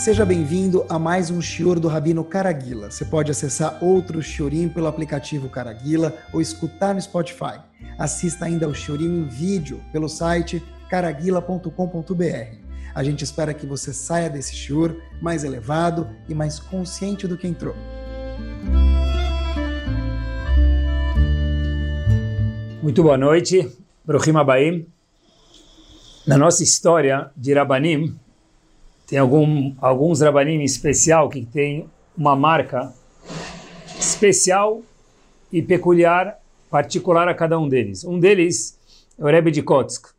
Seja bem-vindo a mais um Shior do Rabino Caraguila. Você pode acessar outro Shiorim pelo aplicativo Caraguila ou escutar no Spotify. Assista ainda ao Shiorim em vídeo pelo site caraguila.com.br. A gente espera que você saia desse Shior mais elevado e mais consciente do que entrou. Muito boa noite, Brohim Abaim. Na nossa história de Rabanim, tem algum, alguns Rabanim especial que tem uma marca especial e peculiar, particular a cada um deles. Um deles é o Rebbe de Kotsk.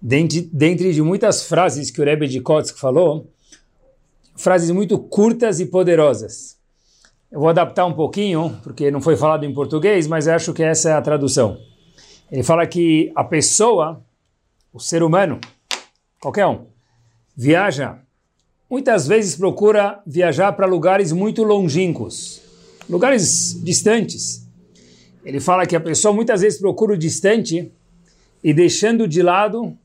Dentre, dentre de muitas frases que o Rebbe de Kotsk falou, frases muito curtas e poderosas. Eu vou adaptar um pouquinho, porque não foi falado em português, mas acho que essa é a tradução. Ele fala que a pessoa, o ser humano, qualquer um, viaja, muitas vezes procura viajar para lugares muito longínquos, lugares distantes. Ele fala que a pessoa muitas vezes procura o distante e deixando de lado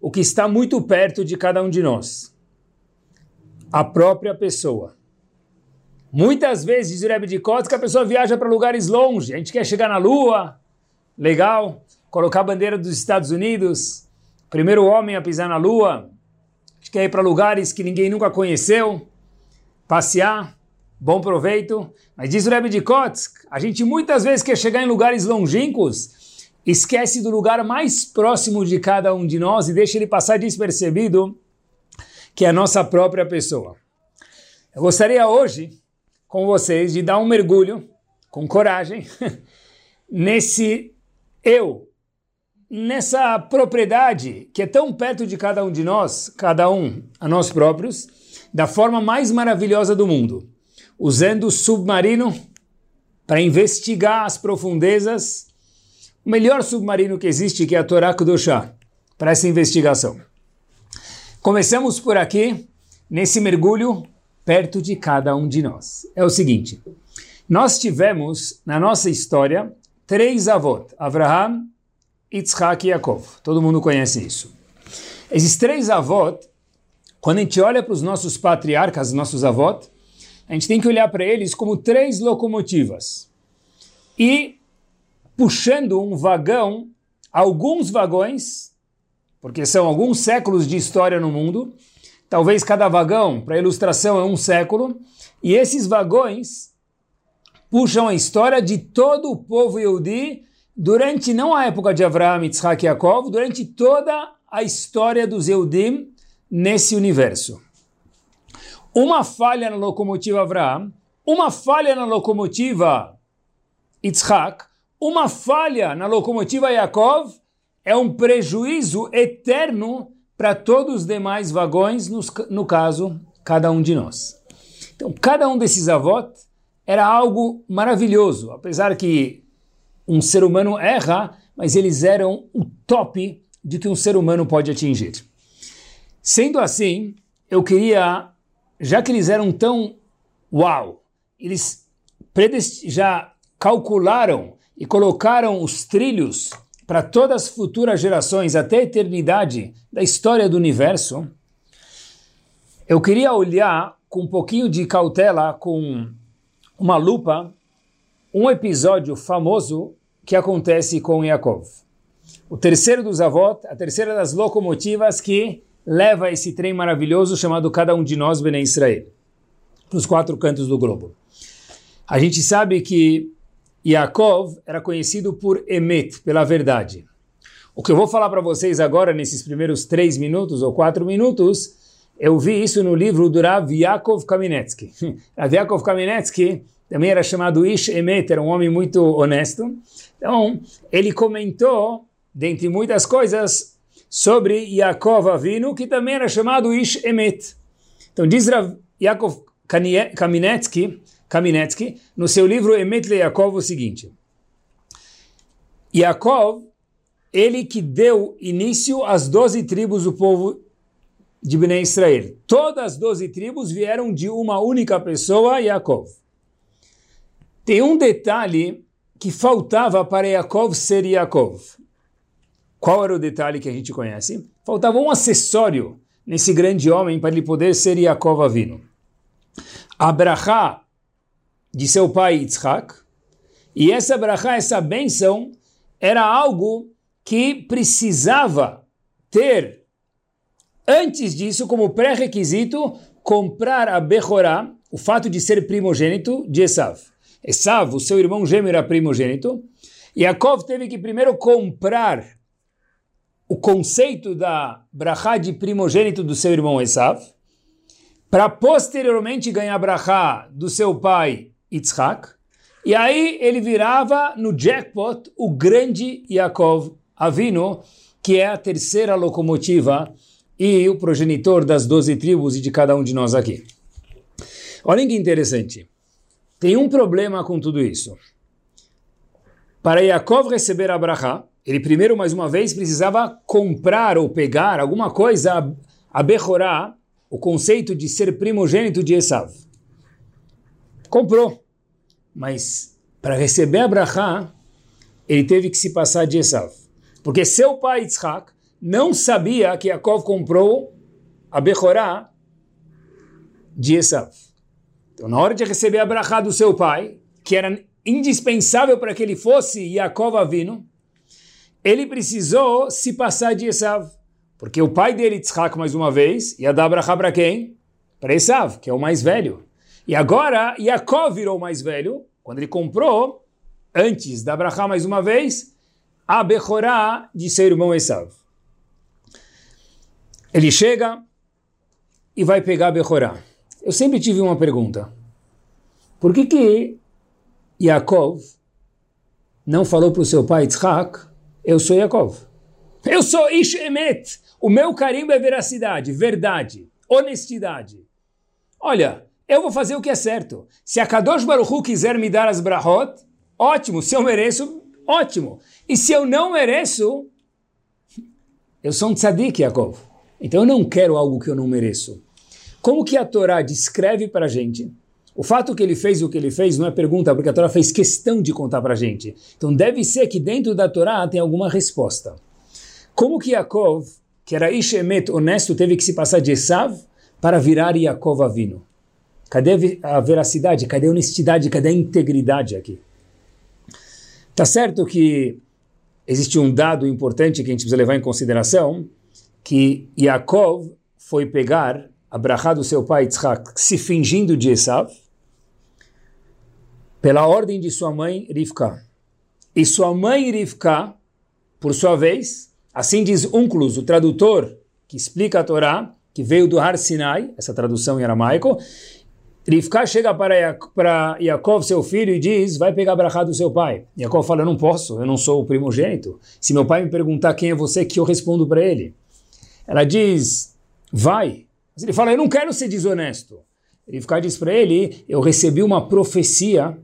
o que está muito perto de cada um de nós. A própria pessoa. Muitas vezes, diz o Rebbe de Kotz, que a pessoa viaja para lugares longe. A gente quer chegar na Lua, legal, colocar a bandeira dos Estados Unidos, primeiro homem a pisar na Lua, quer ir para lugares que ninguém nunca conheceu, passear, bom proveito. Mas diz o Rebbe de Kotsk, a gente muitas vezes quer chegar em lugares longínquos, esquece do lugar mais próximo de cada um de nós e deixa ele passar despercebido, que é a nossa própria pessoa. Eu gostaria hoje, com vocês, de dar um mergulho, com coragem, nesse eu nessa propriedade que é tão perto de cada um de nós, cada um a nós próprios, da forma mais maravilhosa do mundo, usando o submarino para investigar as profundezas, o melhor submarino que existe, que é a Torá Kudoshá, para essa investigação. Começamos por aqui, nesse mergulho perto de cada um de nós. É o seguinte, nós tivemos na nossa história três avós, Abraham, Yitzhak e Yaakov. Todo mundo conhece isso. Esses três avós, quando a gente olha para os nossos patriarcas, nossos avós, a gente tem que olhar para eles como três locomotivas. E puxando um vagão, alguns vagões, porque são alguns séculos de história no mundo, talvez cada vagão, para ilustração, é um século, e esses vagões puxam a história de todo o povo Yehudi durante não a época de Avraham, Yitzhak e Yaakov, durante toda a história dos Eudim nesse universo. Uma falha na locomotiva Avraham, uma falha na locomotiva Yitzhak, uma falha na locomotiva Yaakov é um prejuízo eterno para todos os demais vagões, no, no caso, cada um de nós. Então, cada um desses avós era algo maravilhoso, apesar que um ser humano erra, mas eles eram o top de que um ser humano pode atingir. Sendo assim, eu queria, já que eles eram tão uau, eles já calcularam e colocaram os trilhos para todas as futuras gerações, até a eternidade da história do universo, eu queria olhar com um pouquinho de cautela, com uma lupa, um episódio famoso que acontece com Yaakov. O terceiro dos avós, a terceira das locomotivas que leva esse trem maravilhoso chamado Cada um de nós, Bene Israel, para os quatro cantos do globo. A gente sabe que Yaakov era conhecido por Emet, pela verdade. O que eu vou falar para vocês agora, nesses primeiros três minutos ou quatro minutos, eu vi isso no livro do Rav Yaakov Kaminetsky. Rav Yaakov Kaminetsky também era chamado Ish Emet, era um homem muito honesto. Então, ele comentou, dentre muitas coisas, sobre Yaakov Avinu, que também era chamado Ish Emet. Então, diz Rav Yaakov Kaminetsky, Kaminetsky, no seu livro Emet Le Yaakov, o seguinte. Yaakov, ele que deu início às doze tribos do povo de Bnei Israel. Todas as doze tribos vieram de uma única pessoa, Yaakov. Tem um detalhe que faltava para Yaakov ser Yaakov. Qual era o detalhe que a gente conhece? Faltava um acessório nesse grande homem para ele poder ser Yaakov Avino. Abraha de seu pai Yitzhak, e essa Abraha, essa benção, era algo que precisava ter, antes disso, como pré-requisito, comprar a Bechorá, o fato de ser primogênito de Esav. Esav, o seu irmão gêmeo, era primogênito, Yaakov teve que primeiro comprar o conceito da brachá de primogênito do seu irmão Esav, para posteriormente ganhar brachá do seu pai Yitzhak, e aí ele virava no jackpot o grande Yaakov Avino, que é a terceira locomotiva e o progenitor das doze tribos e de cada um de nós aqui. Olhem que interessante. Tem um problema com tudo isso. Para Yaakov receber a ele primeiro, mais uma vez, precisava comprar ou pegar alguma coisa, a Bechorá, o conceito de ser primogênito de Esav. Comprou. Mas para receber a ele teve que se passar de Esav. Porque seu pai Yitzhak não sabia que Yaakov comprou a Bechorá de Esav. Então, na hora de receber a brachá do seu pai, que era indispensável para que ele fosse Yaakov Avino, ele precisou se passar de Esav. Porque o pai dele, Yitzhak, mais uma vez, ia dar brachá para quem? Para Esav, que é o mais velho. E agora, Yaakov virou mais velho, quando ele comprou, antes da brachá mais uma vez, a Bechorá de seu irmão Esav. Ele chega e vai pegar a Bechorá. Eu sempre tive uma pergunta. Por que que Yaakov não falou para o seu pai Yitzhak eu sou Yaakov. Eu sou Ish Emet. O meu carimbo é veracidade, verdade, honestidade. Olha, eu vou fazer o que é certo. Se a Kadosh Baruch Hu quiser me dar as brahot, ótimo. Se eu mereço, ótimo. E se eu não mereço, eu sou um tzadik, Yaakov. Então eu não quero algo que eu não mereço. Como que a Torá descreve para a gente o fato que ele fez o que ele fez não é pergunta, porque a Torá fez questão de contar para a gente. Então deve ser que dentro da Torá tem alguma resposta. Como que Yaakov, que era Ishemet, honesto, teve que se passar de Esav para virar Yaakov Avino? Cadê a veracidade? Cadê a honestidade? Cadê a integridade aqui? Tá certo que existe um dado importante que a gente precisa levar em consideração, que Yaakov foi pegar a brachá do seu pai Yitzhak se fingindo de Esav, pela ordem de sua mãe Rivka. E sua mãe Rivka, por sua vez, assim diz Unclus, o tradutor que explica a Torá, que veio do Har Sinai, essa tradução em aramaico, Rivka chega para, para Yaakov, seu filho, e diz, vai pegar a brachá do seu pai. Yaakov fala, eu não posso, eu não sou o primogênito. Se meu pai me perguntar quem é você, que eu respondo para ele. Ela diz, vai. Mas ele fala, eu não quero ser desonesto. Rivka diz para ele, eu recebi uma profecia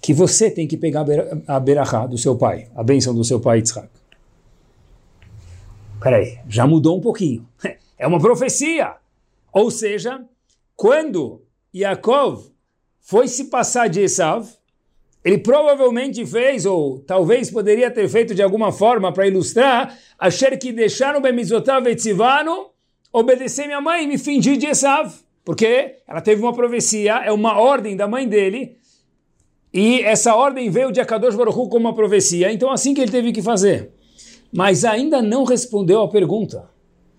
que você tem que pegar a berachá do seu pai, a bênção do seu pai Yitzhak. Peraí, já mudou um pouquinho. É uma profecia. Ou seja, quando Yaakov foi se passar de Esav, ele provavelmente fez, ou talvez poderia ter feito de alguma forma para ilustrar, achar que deixaram Bemizotav Etzivano, obedecer minha mãe e me fingir de Esav. Porque ela teve uma profecia, é uma ordem da mãe dele, e essa ordem veio de Akadosh Baruch Hu como uma profecia, então assim que ele teve que fazer. Mas ainda não respondeu à pergunta.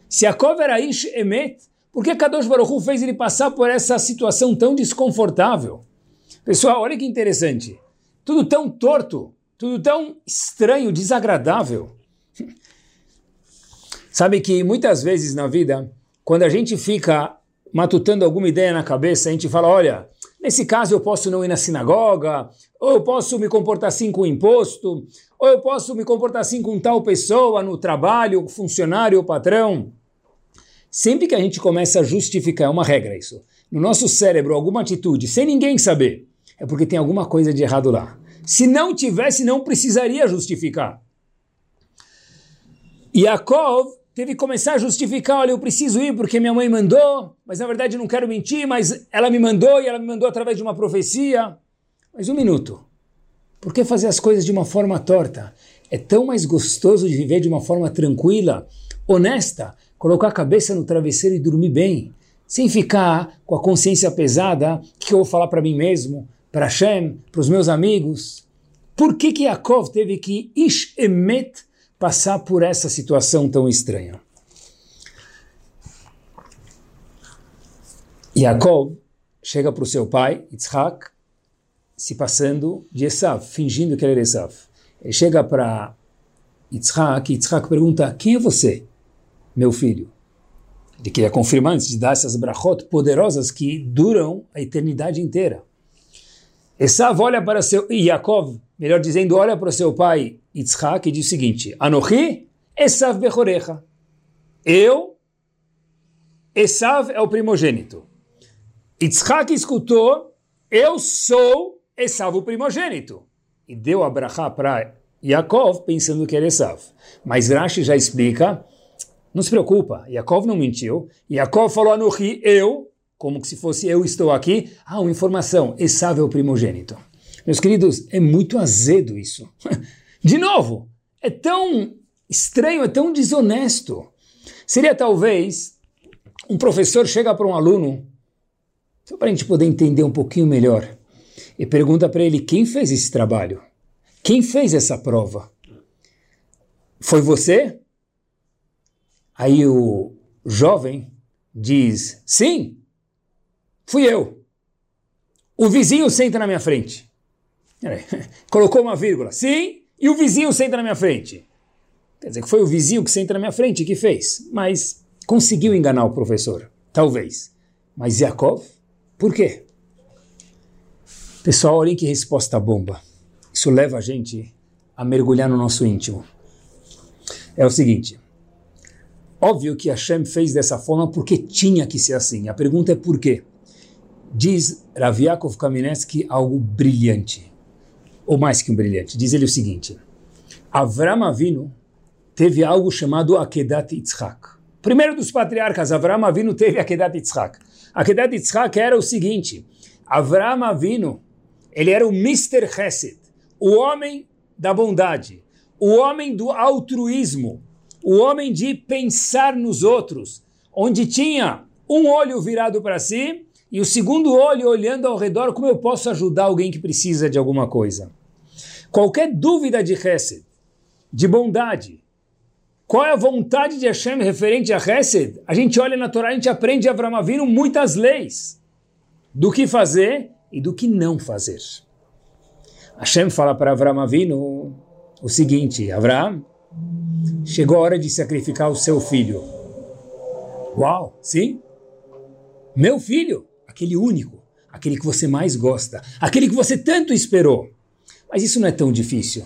Se Yaakov era Ish Emet, por que Akadosh Baruch Hu fez ele passar por essa situação tão desconfortável? Pessoal, olha que interessante. Tudo tão torto, tudo tão estranho, desagradável. Sabe que muitas vezes na vida, quando a gente fica matutando alguma ideia na cabeça, a gente fala, olha, Nesse caso, eu posso não ir na sinagoga, ou eu posso me comportar assim com o imposto, ou eu posso me comportar assim com tal pessoa no trabalho, funcionário ou patrão. Sempre que a gente começa a justificar, é uma regra isso, no nosso cérebro alguma atitude, sem ninguém saber, é porque tem alguma coisa de errado lá. Se não tivesse, não precisaria justificar. Yaakov teve que começar a justificar, olha, eu preciso ir porque minha mãe mandou, mas na verdade não quero mentir, mas ela me mandou e ela me mandou através de uma profecia. Mas um minuto. Por que fazer as coisas de uma forma torta? É tão mais gostoso de viver de uma forma tranquila, honesta, colocar a cabeça no travesseiro e dormir bem, sem ficar com a consciência pesada, que eu vou falar para mim mesmo, para Hashem, para os meus amigos. Por que que Yaakov teve que Ish Emet passar por essa situação tão estranha? Yaakov chega para o seu pai, Yitzhak, se passando de Esav, fingindo que ele era Esav. Ele chega para Yitzhak, e Yitzhak pergunta, quem é você, meu filho? Ele queria confirmar antes de dar essas brachot poderosas que duram a eternidade inteira. Esav olha para seu, Yaakov, melhor dizendo, olha para seu pai Yitzhak e diz o seguinte, Anochi Esav Bechorecha. Eu, Esav é o primogênito. Yitzhak escutou, eu sou Esav o primogênito. E deu a brachá para Yaakov pensando que era Esav. Mas Rashi já explica, não se preocupa, Yaakov não mentiu. Yaakov falou Anuhi, eu, como se fosse eu estou aqui. Ah, uma informação, Esav é o primogênito. Meus queridos, é muito azedo isso. De novo, é tão estranho, é tão desonesto. Seria talvez um professor chega para um aluno só para a gente poder entender um pouquinho melhor. E pergunta para ele: quem fez esse trabalho? Quem fez essa prova? Foi você? Aí o jovem diz: sim, fui eu. O vizinho senta na minha frente. Colocou uma vírgula. Sim, e o vizinho senta na minha frente. Quer dizer que foi o vizinho que senta na minha frente que fez. Mas conseguiu enganar o professor. Talvez. Mas Yaakov por quê? Pessoal, olhem que resposta bomba. Isso leva a gente a mergulhar no nosso íntimo. É o seguinte. Óbvio que Hashem fez dessa forma porque tinha que ser assim. A pergunta é por quê? Diz Rav Yaakov Kamenetsky algo brilhante. Ou mais que um brilhante. Diz ele o seguinte. Avram Avinu teve algo chamado Akedat Yitzhak. Primeiro dos patriarcas, Avram Avinu teve Akedat Yitzhak. A Kedat Yitzhak era o seguinte, Avram Avinu, ele era o Mr. Chesed, o homem da bondade, o homem do altruísmo, o homem de pensar nos outros, onde tinha um olho virado para si e o segundo olho olhando ao redor como eu posso ajudar alguém que precisa de alguma coisa. Qualquer dúvida de Chesed, de bondade, qual é a vontade de Hashem referente a Hesed? A gente olha na Torá, a gente aprende Avinu muitas leis do que fazer e do que não fazer. Hashem fala para Avram Avinu o seguinte, Avram, chegou a hora de sacrificar o seu filho. Uau, sim? Meu filho, aquele único, aquele que você mais gosta, aquele que você tanto esperou. Mas isso não é tão difícil,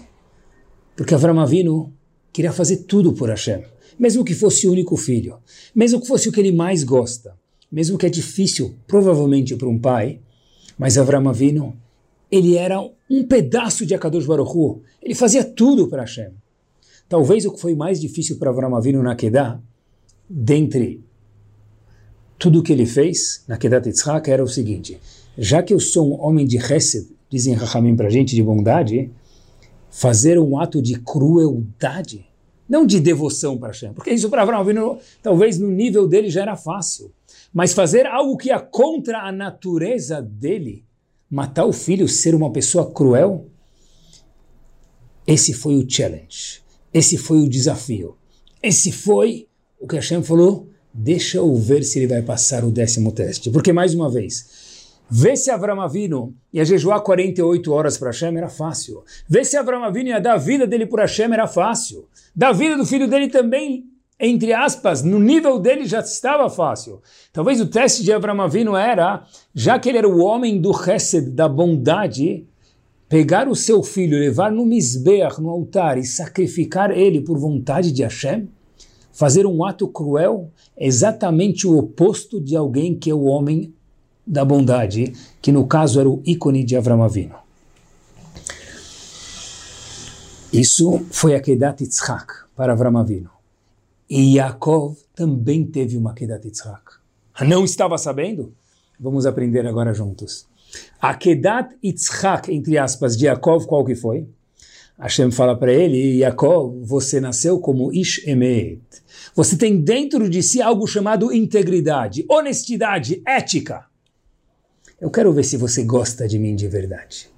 porque Avram Avinu queria fazer tudo por Hashem, mesmo que fosse o único filho, mesmo que fosse o que ele mais gosta, mesmo que é difícil, provavelmente para um pai, mas Avram Avinu, ele era um pedaço de Akadosh Baruch Hu, ele fazia tudo para Hashem. Talvez o que foi mais difícil para Avram Avinu na Kedah, dentre tudo o que ele fez na Kedah Yitzhak, era o seguinte, já que eu sou um homem de Hesed, dizem Rahamim para gente, de bondade, fazer um ato de crueldade, não de devoção para Hashem, porque isso para Abraão talvez no nível dele já era fácil, mas fazer algo que é contra a natureza dele, matar o filho, ser uma pessoa cruel, esse foi o challenge, esse foi o desafio, esse foi o que Hashem falou, deixa eu ver se ele vai passar o décimo teste, porque mais uma vez, Ver se Avram Avinu ia jejuar 48 horas para Hashem era fácil. Ver se Avram Avinu ia dar a vida dele por Hashem era fácil. Da vida do filho dele também, entre aspas, no nível dele já estava fácil. Talvez o teste de Avram Avinu era, já que ele era o homem do Hesed, da bondade, pegar o seu filho, levar no Mizbeach, no altar, e sacrificar ele por vontade de Hashem, fazer um ato cruel, exatamente o oposto de alguém que é o homem da bondade, que no caso era o ícone de Avram Avinu. Isso foi a Kedat Yitzhak para Avram Avinu. E Yaakov também teve uma Kedat Yitzhak. Não estava sabendo? Vamos aprender agora juntos. A Kedat Yitzhak, entre aspas, de Yaakov, qual que foi? Hashem fala para ele, Yaakov, você nasceu como Ish Emet. Você tem dentro de si algo chamado integridade, honestidade, ética. Eu quero ver se você gosta de mim de verdade.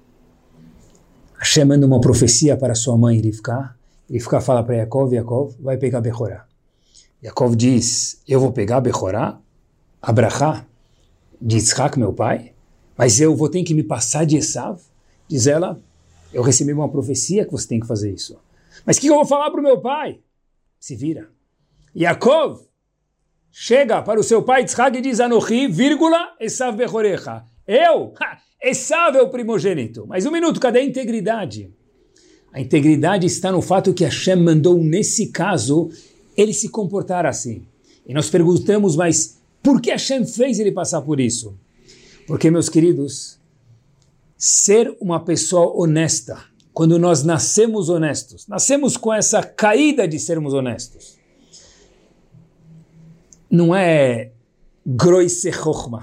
Hashem manda uma profecia para sua mãe Rivka. Rivka fala para Yaakov, Yaakov vai pegar Bechorá. Yaakov diz, eu vou pegar Bechorá, Abrahá, de Yitzhak, meu pai, mas eu vou ter que me passar de Esav? Diz ela, eu recebi uma profecia que você tem que fazer isso. Mas o que eu vou falar para o meu pai? Se vira. Yaakov chega para o seu pai Yitzhak e diz, Anohi, vírgula, Esav Bechorecha. Eu? Ha, Esav é o primogênito. Mas um minuto, cadê a integridade? A integridade está no fato que Hashem mandou, nesse caso, ele se comportar assim. E nós perguntamos, mas por que Hashem fez ele passar por isso? Porque, meus queridos, ser uma pessoa honesta, quando nós nascemos honestos, nascemos com essa caída de sermos honestos, não é groise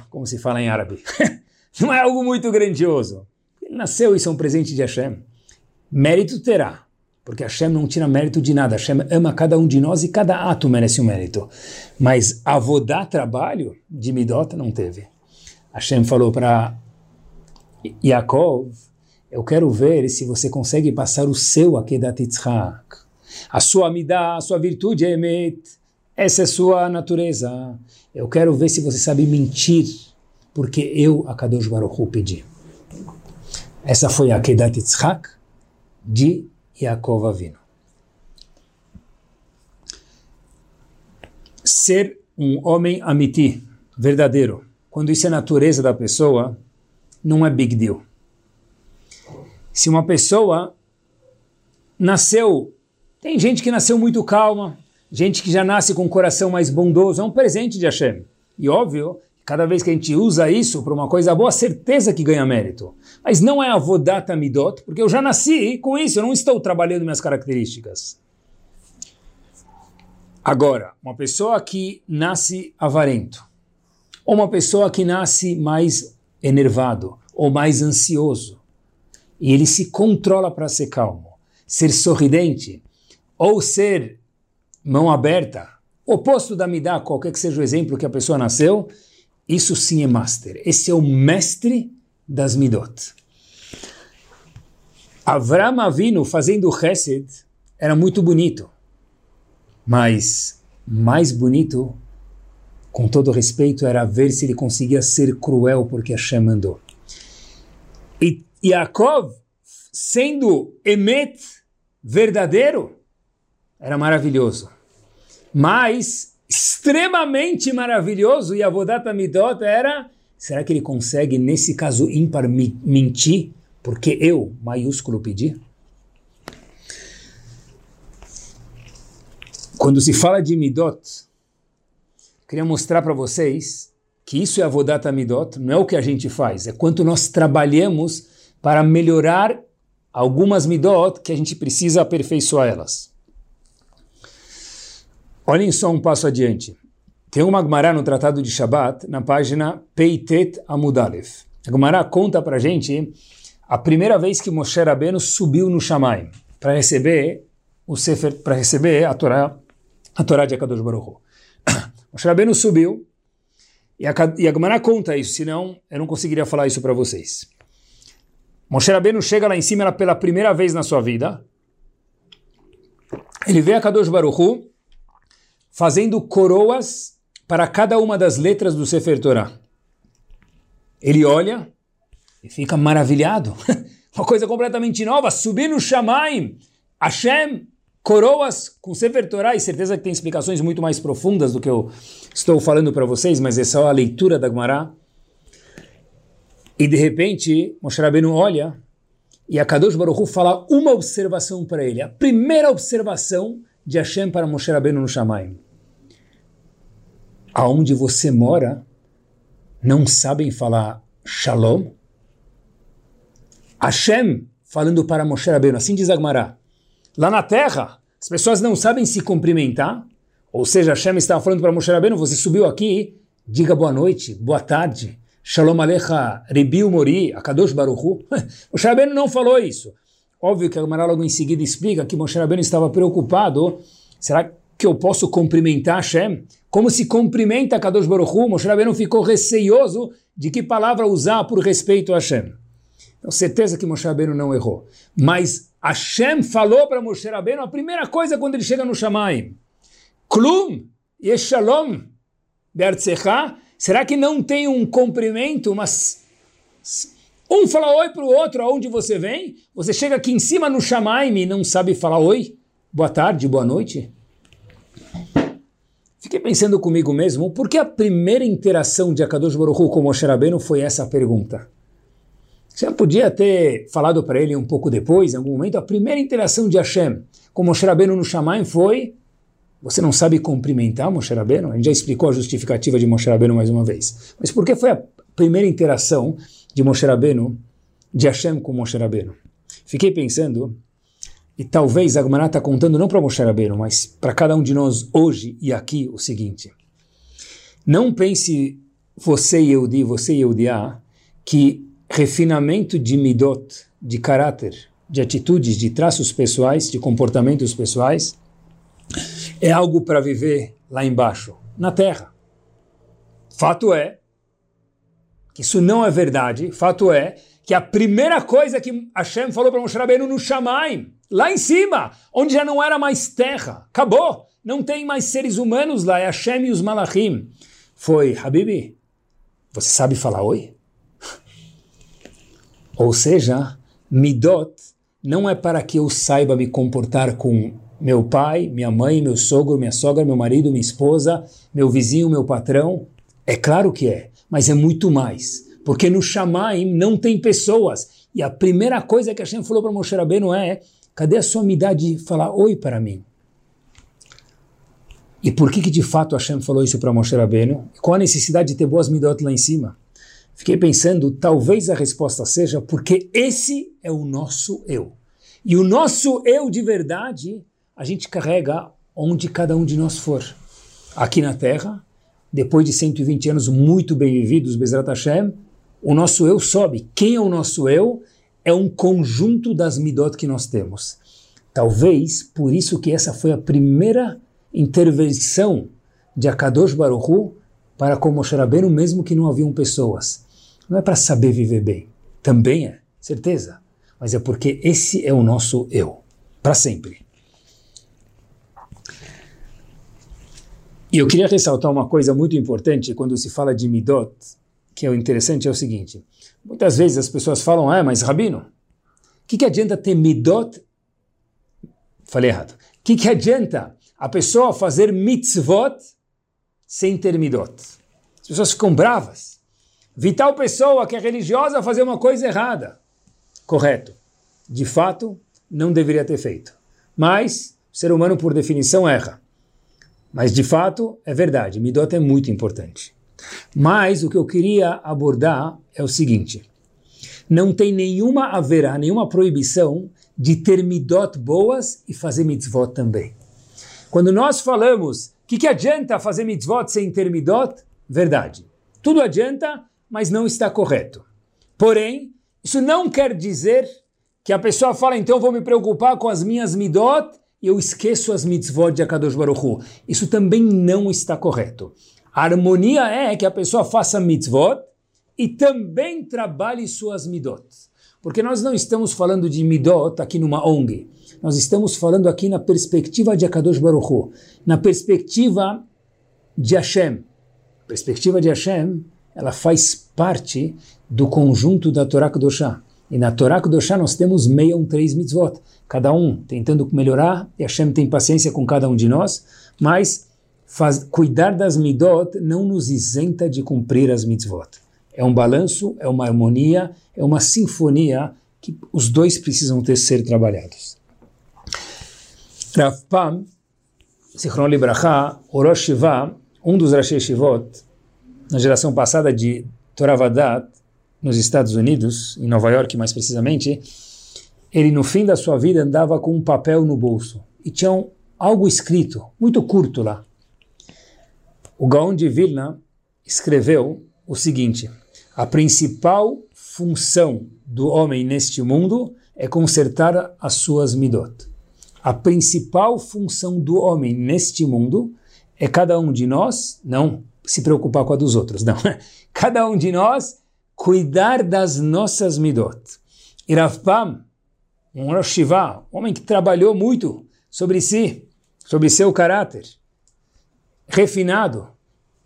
como se fala em árabe. não é algo muito grandioso. Ele nasceu, isso é um presente de Hashem. Mérito terá, porque Hashem não tira mérito de nada. Hashem ama cada um de nós e cada ato merece um mérito. Mas avodar trabalho de Midot não teve. Hashem falou para Yaakov, eu quero ver se você consegue passar o seu Akedat Yitzhak. A sua amidá, a sua virtude é Emet. Essa é a sua natureza. Eu quero ver se você sabe mentir, porque eu, a Kadosh Baruch Hu, pedi. Essa foi a Akedat Yitzhak de Yaakov Avino. Ser um homem amiti, verdadeiro, quando isso é natureza da pessoa, não é big deal. Se uma pessoa nasceu, tem gente que nasceu muito calma, gente que já nasce com um coração mais bondoso, é um presente de Hashem. E óbvio, cada vez que a gente usa isso para uma coisa boa, certeza que ganha mérito. Mas não é avodata midot, porque eu já nasci com isso, eu não estou trabalhando minhas características. Agora, uma pessoa que nasce avarento, ou uma pessoa que nasce mais enervado ou mais ansioso, e ele se controla para ser calmo, ser sorridente, ou ser mão aberta, oposto da Midah, qualquer que seja o exemplo que a pessoa nasceu, isso sim é master. Esse é o mestre das Midot. Avram Avinu fazendo Chesed era muito bonito, mas mais bonito com todo respeito, era ver se ele conseguia ser cruel porque Hashem mandou. E Yaakov, sendo Emet, verdadeiro, era maravilhoso. Mas, extremamente maravilhoso, e Avodat Midot era, será que ele consegue, nesse caso ímpar, mentir? Porque eu, maiúsculo, pedi? Quando se fala de Midot, queria mostrar para vocês que isso é Avodat Amidot, não é o que a gente faz, é quanto nós trabalhamos para melhorar algumas Midot que a gente precisa aperfeiçoar elas. Olhem só um passo adiante. Tem uma Gemara no Tratado de Shabat, na página Peitet Amudalef. A Gemara conta para gente a primeira vez que Moshe Rabbeinu subiu no Shamayim para receber o Sefer, para receber a Torá, a Torá de Akadosh Baruch. Moshe Rabbeinu subiu, e a, e a Gemara conta isso, senão eu não conseguiria falar isso para vocês. Moshe Rabbeinu chega lá em cima pela primeira vez na sua vida, ele vê a Kadosh Baruchu fazendo coroas para cada uma das letras do Sefer Torah. Ele olha e fica maravilhado. Uma coisa completamente nova, subir no Shamaim. Hashem coroas com Sefer Torah, e certeza que tem explicações muito mais profundas do que eu estou falando para vocês, mas é só a leitura da Gemara. E de repente, Moshe Rabbeinu olha e a Kadosh Baruch Hu fala uma observação para ele. A primeira observação de Hashem para Moshe Rabbeinu no Shamayim. Aonde você mora, não sabem falar Shalom? Hashem falando para Moshe Rabbeinu, assim diz a Gemara. Lá na terra, as pessoas não sabem se cumprimentar. Ou seja, Hashem estava falando para Moshe Rabbeinu, você subiu aqui, diga boa noite, boa tarde, Shalom Alecha, Rebiu Mori, Akadosh Baruchu. Moshe Rabbeinu não falou isso. Óbvio que a Gemara logo em seguida explica que Moshe Rabbeinu estava preocupado, será que eu posso cumprimentar Hashem? Como se cumprimenta Kadosh Baruch Hu? Moshe Rabbeinu ficou receioso de que palavra usar por respeito a Hashem. Então, certeza que Moshe Rabbeinu não errou. Mas Hashem falou para Moshe Rabbeinu a primeira coisa quando ele chega no Shamayim. Klum yeshalom be'artzecha. Será que não tem um cumprimento, mas um fala oi para o outro, aonde você vem? Você chega aqui em cima no Shamaim e não sabe falar oi? Boa tarde, boa noite? Fiquei pensando comigo mesmo, por que a primeira interação de Akadosh Baruch Hu com Moshe Rabbeinu foi essa pergunta? Você podia ter falado para ele um pouco depois, em algum momento, a primeira interação de Hashem com Moshe Rabbeinu no Shamaim foi você não sabe cumprimentar Moshe Rabbeinu? A gente já explicou a justificativa de Moshe Rabbeinu mais uma vez. Mas por que foi a primeira interação de Moshe Rabbeinu, de Hashem com Moshe Rabbeinu. Fiquei pensando, e talvez a Gemara está contando não para Moshe Rabbeinu, mas para cada um de nós hoje e aqui o seguinte. Não pense você e eu de você e eu de A, que refinamento de midot, de caráter, de atitudes, de traços pessoais, de comportamentos pessoais, é algo para viver lá embaixo, na terra. Fato é que isso não é verdade. Fato é que a primeira coisa que Hashem falou para Moshe Rabbeinu no Shamaim, lá em cima, onde já não era mais terra, acabou, não tem mais seres humanos lá, é Hashem e os Malachim, foi, Habibi, você sabe falar oi? Ou seja, Midot não é para que eu saiba me comportar com meu pai, minha mãe, meu sogro, minha sogra, meu marido, minha esposa, meu vizinho, meu patrão. É claro que é mas é muito mais. Porque no Shamaim não tem pessoas. E a primeira coisa que a Hashem falou para Moshe Rabbeinu é, cadê a sua umidade de falar oi para mim? E por que, que de fato Hashem falou isso para Moshe Rabbeinu? Qual a necessidade de ter boas midot lá em cima? Fiquei pensando, talvez a resposta seja porque esse é o nosso eu. E o nosso eu de verdade, a gente carrega onde cada um de nós for. Aqui na Terra, depois de 120 anos muito bem vividos, Bezrat Hashem, o nosso eu sobe. Quem é o nosso eu? É um conjunto das midot que nós temos. Talvez por isso que essa foi a primeira intervenção de Akadosh Baruchu para com Moshe Rabbeinu, mesmo que não haviam pessoas. Não é para saber viver bem. Também é, certeza. Mas é porque esse é o nosso eu, para sempre. E eu queria ressaltar uma coisa muito importante quando se fala de Midot, que é interessante, é o seguinte. Muitas vezes as pessoas falam, ah, mas Rabino, o que, que adianta ter Midot? Falei errado. O que, que adianta a pessoa fazer mitzvot sem ter Midot? As pessoas ficam bravas. Vital pessoa que é religiosa fazer uma coisa errada. Correto. De fato, não deveria ter feito. Mas o ser humano, por definição, erra. Mas de fato é verdade, Midot é muito importante. Mas o que eu queria abordar é o seguinte: não tem nenhuma haverá, nenhuma proibição de ter Midot boas e fazer mitzvot também. Quando nós falamos, o que, que adianta fazer mitzvot sem ter Midot? Verdade. Tudo adianta, mas não está correto. Porém, isso não quer dizer que a pessoa fala, então vou me preocupar com as minhas Midot e eu esqueço as mitzvot de Akadosh Baruch Hu. Isso também não está correto. A harmonia é que a pessoa faça mitzvot e também trabalhe suas midot. Porque nós não estamos falando de midot aqui numa ONG. Nós estamos falando aqui na perspectiva de Akadosh Baruch Hu, na perspectiva de Hashem. A perspectiva de Hashem, ela faz parte do conjunto da Torá Kedoshá. E na Torá Kedoshá nós temos três mitzvot cada um tentando melhorar, e Hashem tem paciência com cada um de nós, mas faz, cuidar das midot não nos isenta de cumprir as mitzvot. É um balanço, é uma harmonia, é uma sinfonia que os dois precisam ter ser trabalhados. Rav Pam, Sichron Libraha, Orosh Shiva, um dos Rashi Shivot, na geração passada de Toravadat, nos Estados Unidos, em Nova York mais precisamente, ele no fim da sua vida andava com um papel no bolso e tinha um, algo escrito, muito curto lá. O Gaon de Vilna escreveu o seguinte: a principal função do homem neste mundo é consertar as suas midot. A principal função do homem neste mundo é cada um de nós, não se preocupar com a dos outros, não. Cada um de nós cuidar das nossas midot. Irafpam, um Rosh um homem que trabalhou muito sobre si, sobre seu caráter, refinado,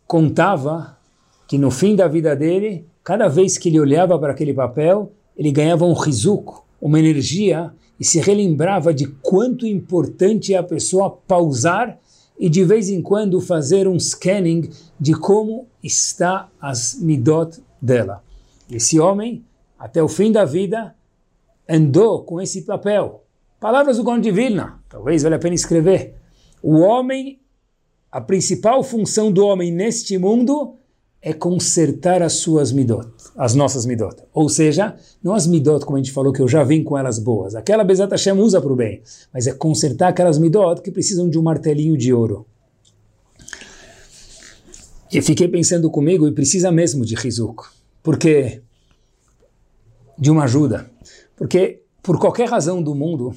contava que no fim da vida dele, cada vez que ele olhava para aquele papel, ele ganhava um rizuco, uma energia e se relembrava de quanto importante é a pessoa pausar e de vez em quando fazer um scanning de como está as midot dela. Esse homem, até o fim da vida, andou com esse papel. Palavras do Gaon de Vilna, talvez valha a pena escrever. O homem, a principal função do homem neste mundo é consertar as suas midot, as nossas midot. Ou seja, não as midot, como a gente falou, que eu já vim com elas boas. Aquela Bezat Hashem usa para o bem. Mas é consertar aquelas midot que precisam de um martelinho de ouro. E fiquei pensando comigo, e precisa mesmo de Rizuk. Porque... De uma ajuda. Porque, por qualquer razão do mundo,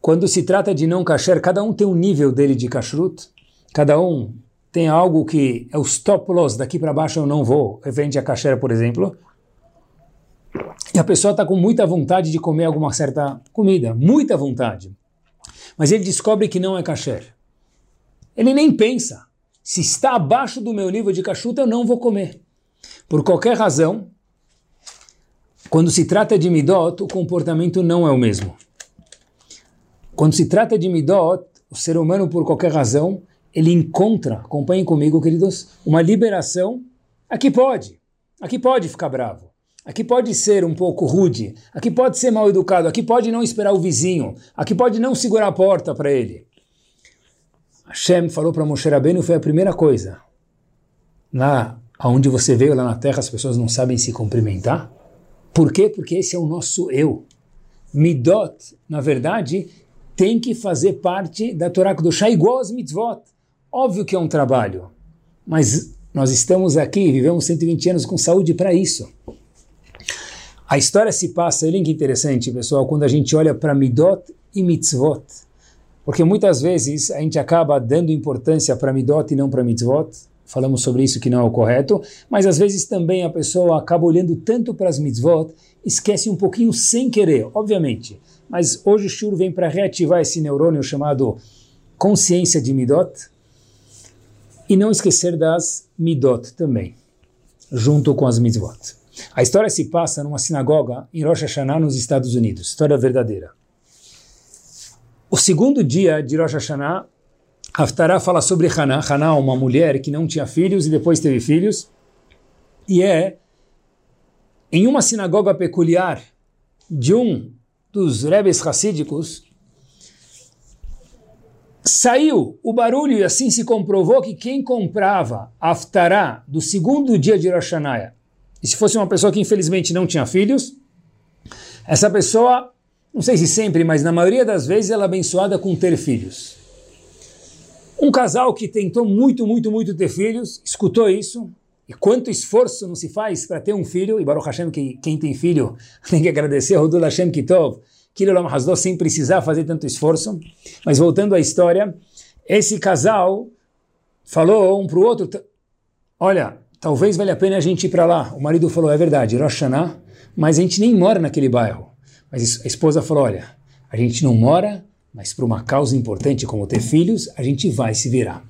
quando se trata de não kasher, cada um tem um nível dele de kashrut, cada um tem algo que é o stop loss, daqui para baixo eu não vou, referente a kasher, por exemplo, e a pessoa está com muita vontade de comer alguma certa comida, muita vontade, mas ele descobre que não é kasher. Ele nem pensa, se está abaixo do meu nível de kashrut, eu não vou comer. Por qualquer razão, quando se trata de midot, o comportamento não é o mesmo. Quando se trata de midot, o ser humano, por qualquer razão, ele encontra, acompanhem comigo, queridos, uma liberação. Aqui pode, aqui pode ficar bravo, aqui pode ser um pouco rude, aqui pode ser mal educado, aqui pode não esperar o vizinho, aqui pode não segurar a porta para ele. Hashem falou para Moshe Rabbeinu, foi a primeira coisa. Lá onde você veio, lá na terra, as pessoas não sabem se cumprimentar. Por quê? Porque esse é o nosso eu. Midot, na verdade, tem que fazer parte da Torá Kedoshá igual às mitzvot. Óbvio que é um trabalho, mas nós estamos aqui, vivemos 120 anos com saúde para isso. A história se passa, olha que interessante, pessoal, quando a gente olha para Midot e Mitzvot. Porque muitas vezes a gente acaba dando importância para Midot e não para Mitzvot. Falamos sobre isso que não é o correto, mas às vezes também a pessoa acaba olhando tanto para as Mitzvot, esquece um pouquinho sem querer, obviamente. Mas hoje o Shur vem para reativar esse neurônio chamado consciência de Midot e não esquecer das Midot também, junto com as Mitzvot. A história se passa numa sinagoga em Rosh Hashanah, nos Estados Unidos. História verdadeira. O segundo dia de Rosh Hashanah, Haftarah fala sobre Haná. Haná, uma mulher que não tinha filhos e depois teve filhos. E é em uma sinagoga peculiar de um dos rebes racídicos, saiu o barulho e assim se comprovou que quem comprava aftará do segundo dia de Rosh Hashanah, e se fosse uma pessoa que infelizmente não tinha filhos, essa pessoa, não sei se sempre, mas na maioria das vezes ela é abençoada com ter filhos. Um casal que tentou muito, muito, muito ter filhos, escutou isso, e quanto esforço não se faz para ter um filho, e Baruch Hashem, que quem tem filho tem que agradecer ao Dul Hashem Kitov, que Olam Hasdo sem precisar fazer tanto esforço. Mas voltando à história, esse casal falou um para o outro, olha, talvez valha a pena a gente ir para lá. O marido falou, é verdade, Rosh mas a gente nem mora naquele bairro. Mas a esposa falou, olha, a gente não mora, mas por uma causa importante como ter filhos, a gente vai se virar.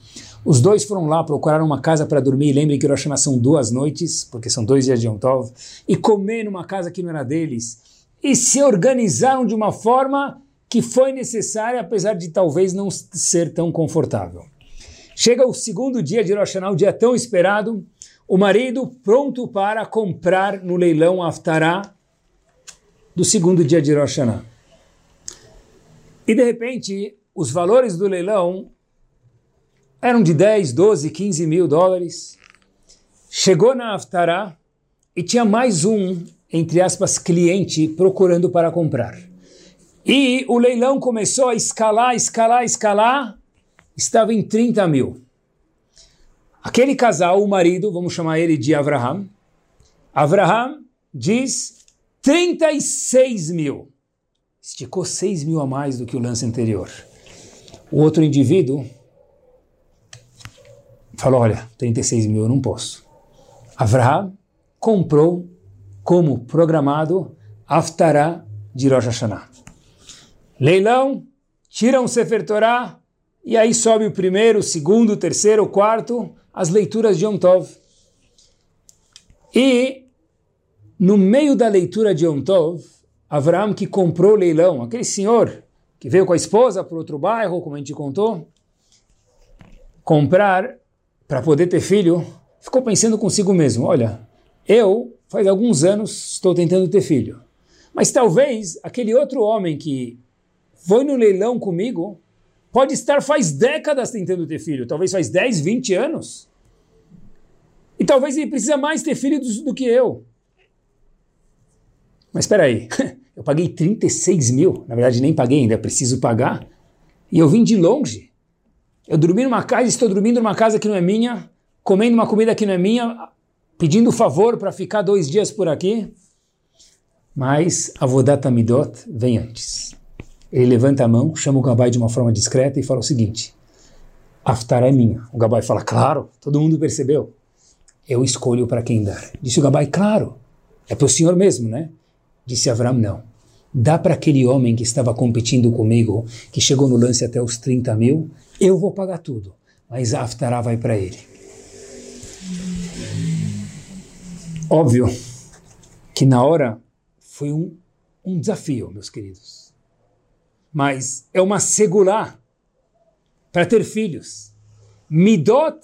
Os dois foram lá, procurar uma casa para dormir. Lembrem que Rosh são duas noites, porque são dois dias de Yom Tov. E comer numa casa que não era deles. E se organizaram de uma forma que foi necessária, apesar de talvez não ser tão confortável. Chega o segundo dia de Rosh Hashanah, o dia tão esperado. O marido pronto para comprar no leilão Aftará do segundo dia de Rosh Hashanah. E de repente, os valores do leilão eram de 10, 12, 15 mil dólares. Chegou na Aftará e tinha mais um, entre aspas, cliente procurando para comprar. E o leilão começou a escalar, escalar, escalar, estava em 30 mil. Aquele casal, o marido, vamos chamar ele de Abraham, Abraham diz 36 mil. esticou 6 mil a mais do que o lance anterior. O outro indivíduo falou, olha, 36 mil eu não posso. Avraham comprou, como programado, Aftará de Rosh Hashanah. Leilão, tira um Sefer Torah, e aí sobe o primeiro, o segundo, o terceiro, o quarto, as leituras de Yom Tov. E no meio da leitura de Yom Tov, Avraham que comprou o leilão, aquele senhor que veio com a esposa para outro bairro, como a gente contou, comprar para poder ter filho, ficou pensando consigo mesmo, olha, eu faz alguns anos estou tentando ter filho, mas talvez aquele outro homem que foi no leilão comigo pode estar faz décadas tentando ter filho, talvez faz 10, 20 anos. E talvez ele precisa mais ter filho do, do que eu. Mas espera aí, eu paguei 36 mil, na verdade nem paguei ainda, preciso pagar, e eu vim de longe. Eu dormi numa casa, estou dormindo numa casa que não é minha, comendo uma comida que não é minha, pedindo favor para ficar dois dias por aqui. Mas a Vodata Midot vem antes. Ele levanta a mão, chama o Gabai de uma forma discreta e fala o seguinte: Aftar é minha. O Gabai fala, claro, todo mundo percebeu. Eu escolho para quem dar. Disse o Gabai, claro, é para o senhor mesmo, né? Disse Avram, não. Dá para aquele homem que estava competindo comigo, que chegou no lance até os 30 mil, eu vou pagar tudo. Mas a Aftará vai para ele. Óbvio que na hora foi um, um desafio, meus queridos. Mas é uma segulá para ter filhos. Midot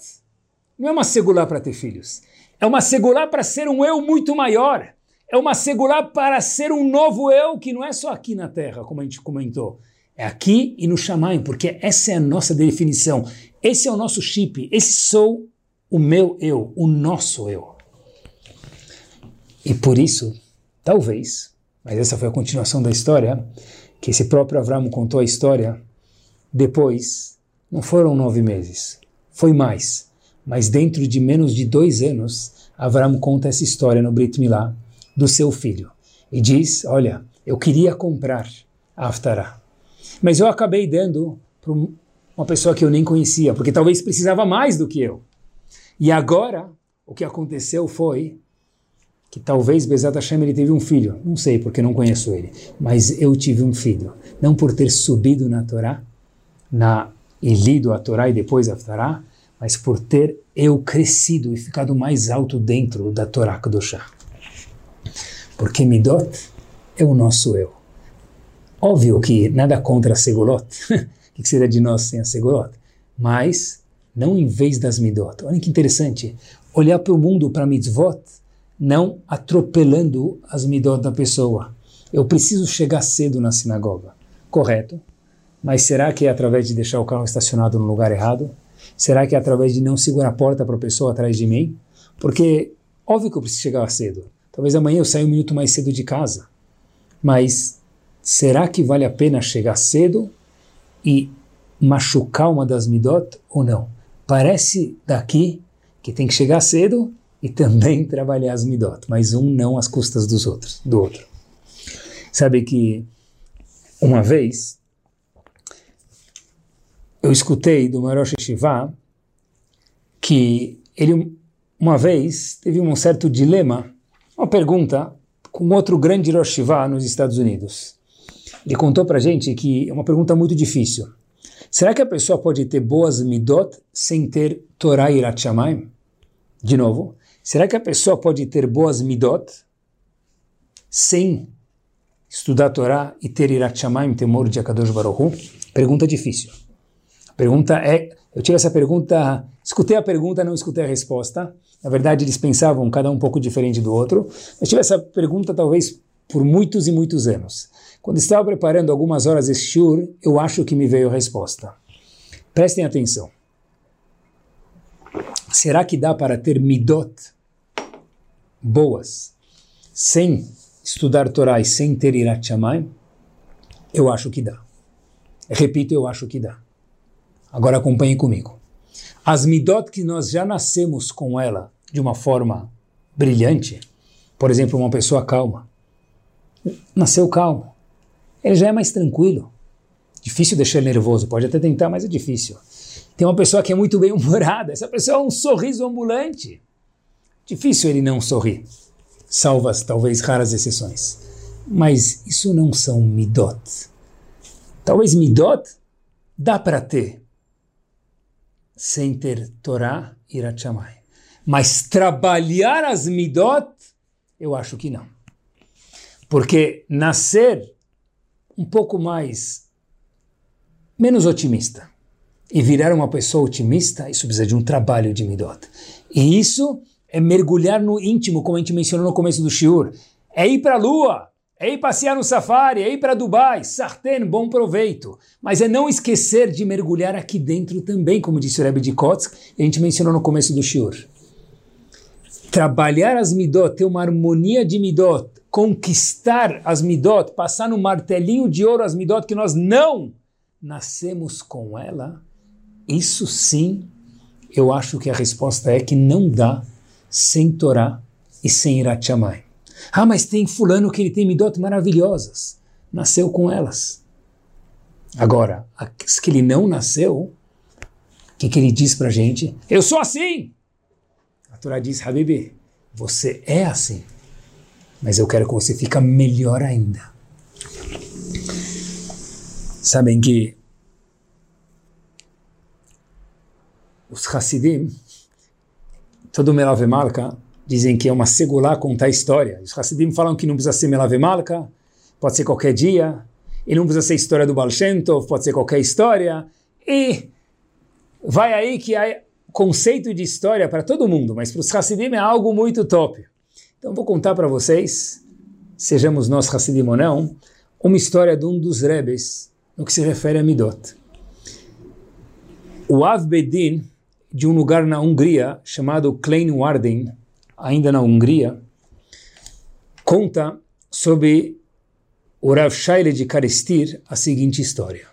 não é uma segulá para ter filhos. É uma segulá para ser um eu muito maior. É uma segulá para ser um novo eu que não é só aqui na Terra, como a gente comentou. É aqui e no Shamayim, porque essa é a nossa definição. Esse é o nosso chip. Esse sou o meu eu, o nosso eu. E por isso, talvez, mas essa foi a continuação da história, que esse próprio Avram contou a história, depois, não foram nove meses, foi mais, mas dentro de menos de dois anos, Avram conta essa história no Brit Milá do seu filho. E diz, olha, eu queria comprar a Aftarah, mas eu acabei dando para uma pessoa que eu nem conhecia, porque talvez precisava mais do que eu. E agora, o que aconteceu foi que talvez Bezat Hashem ele teve um filho, não sei porque não conheço ele, mas eu tive um filho, não por ter subido na Torá, na e lido a Torá e depois a Torá, mas por ter eu crescido e ficado mais alto dentro da Torá Kedoshá. Porque Midot é o nosso eu. Óbvio que nada contra a Segolot, o que seria de nós sem a Segolot? Mas não em vez das Midot. Olha que interessante, olhar para o mundo, para Mitzvot, não atropelando as midot da pessoa. Eu preciso chegar cedo na sinagoga. Correto. Mas será que é através de deixar o carro estacionado no lugar errado? Será que é através de não segurar a porta para a pessoa atrás de mim? Porque, óbvio que eu preciso chegar cedo. Talvez amanhã eu saia um minuto mais cedo de casa. Mas será que vale a pena chegar cedo e machucar uma das midot ou não? Parece daqui que tem que chegar cedo e também trabalhar as midot, mas um não às custas dos outros, do outro. Sabe que uma vez eu escutei do Marosh Shiva que ele uma vez teve um certo dilema, uma pergunta com outro grande Rosh Shiva nos Estados Unidos. Ele contou para gente que é uma pergunta muito difícil. Será que a pessoa pode ter boas midot sem ter Torah e? De novo, Será que a pessoa pode ter boas midot sem estudar a Torá e ter Irat Shamayim, temor de Akadosh Baruch? Pergunta difícil. A pergunta é, eu tive essa pergunta, escutei a pergunta, não escutei a resposta. Na verdade, eles pensavam cada um um pouco diferente do outro. Mas tive essa pergunta talvez por muitos e muitos anos. Quando estava preparando algumas horas esse shur, eu acho que me veio a resposta. Prestem atenção. Será que dá para ter midot boas, sem estudar Torá e sem ter Irat Shamayim, eu acho que dá. Repito, eu acho que dá. Agora acompanhem comigo. As midot que nós já nascemos com ela de uma forma brilhante, por exemplo, uma pessoa calma, nasceu calmo, ele já é mais tranquilo. Difícil deixar nervoso, pode até tentar, mas é difícil. Tem uma pessoa que é muito bem humorada, essa pessoa é um sorriso ambulante. Difícil ele não sorrir, salvas talvez raras exceções. Mas isso não são midot. Talvez midot dá para ter sem ter Torá e Irachamai. Mas trabalhar as midot, eu acho que não. Porque nascer um pouco mais menos otimista e virar uma pessoa otimista, isso precisa de um trabalho de midot. E isso é mergulhar no íntimo, como a gente mencionou no começo do shiur. É ir para a lua, é ir passear no safari, é ir para Dubai, sartén, bom proveito. Mas é não esquecer de mergulhar aqui dentro também, como disse o Rebbe de Kotsk, a gente mencionou no começo do shiur. Trabalhar as midot, ter uma harmonia de midot, conquistar as midot, passar no martelinho de ouro as midot que nós não nascemos com ela, isso sim, eu acho que a resposta é que não dá sem Torá e sem Irat Shammai. Ah, mas tem fulano que ele tem midot maravilhosas. Nasceu com elas. Agora, as que ele não nasceu, o que, que ele diz pra gente? Eu sou assim! A Torá diz, Habibi, você é assim. Mas eu quero que você fique melhor ainda. Sabem que os Hassidim, todo Melavemalka, dizem que é uma segular contar história. Os Hassidim falam que não precisa ser Melavemalka, pode ser qualquer dia, e não precisa ser história do Baal pode ser qualquer história, e vai aí que há conceito de história para todo mundo, mas para os Hassidim é algo muito top. Então vou contar para vocês, sejamos nós Hassidim ou não, uma história de um dos Rebes no que se refere a Midot. O Av Bedin, de um lugar na Hungria chamado Kleinwarden, ainda na Hungria, conta sobre o Rav Shaile de Karestir a seguinte história.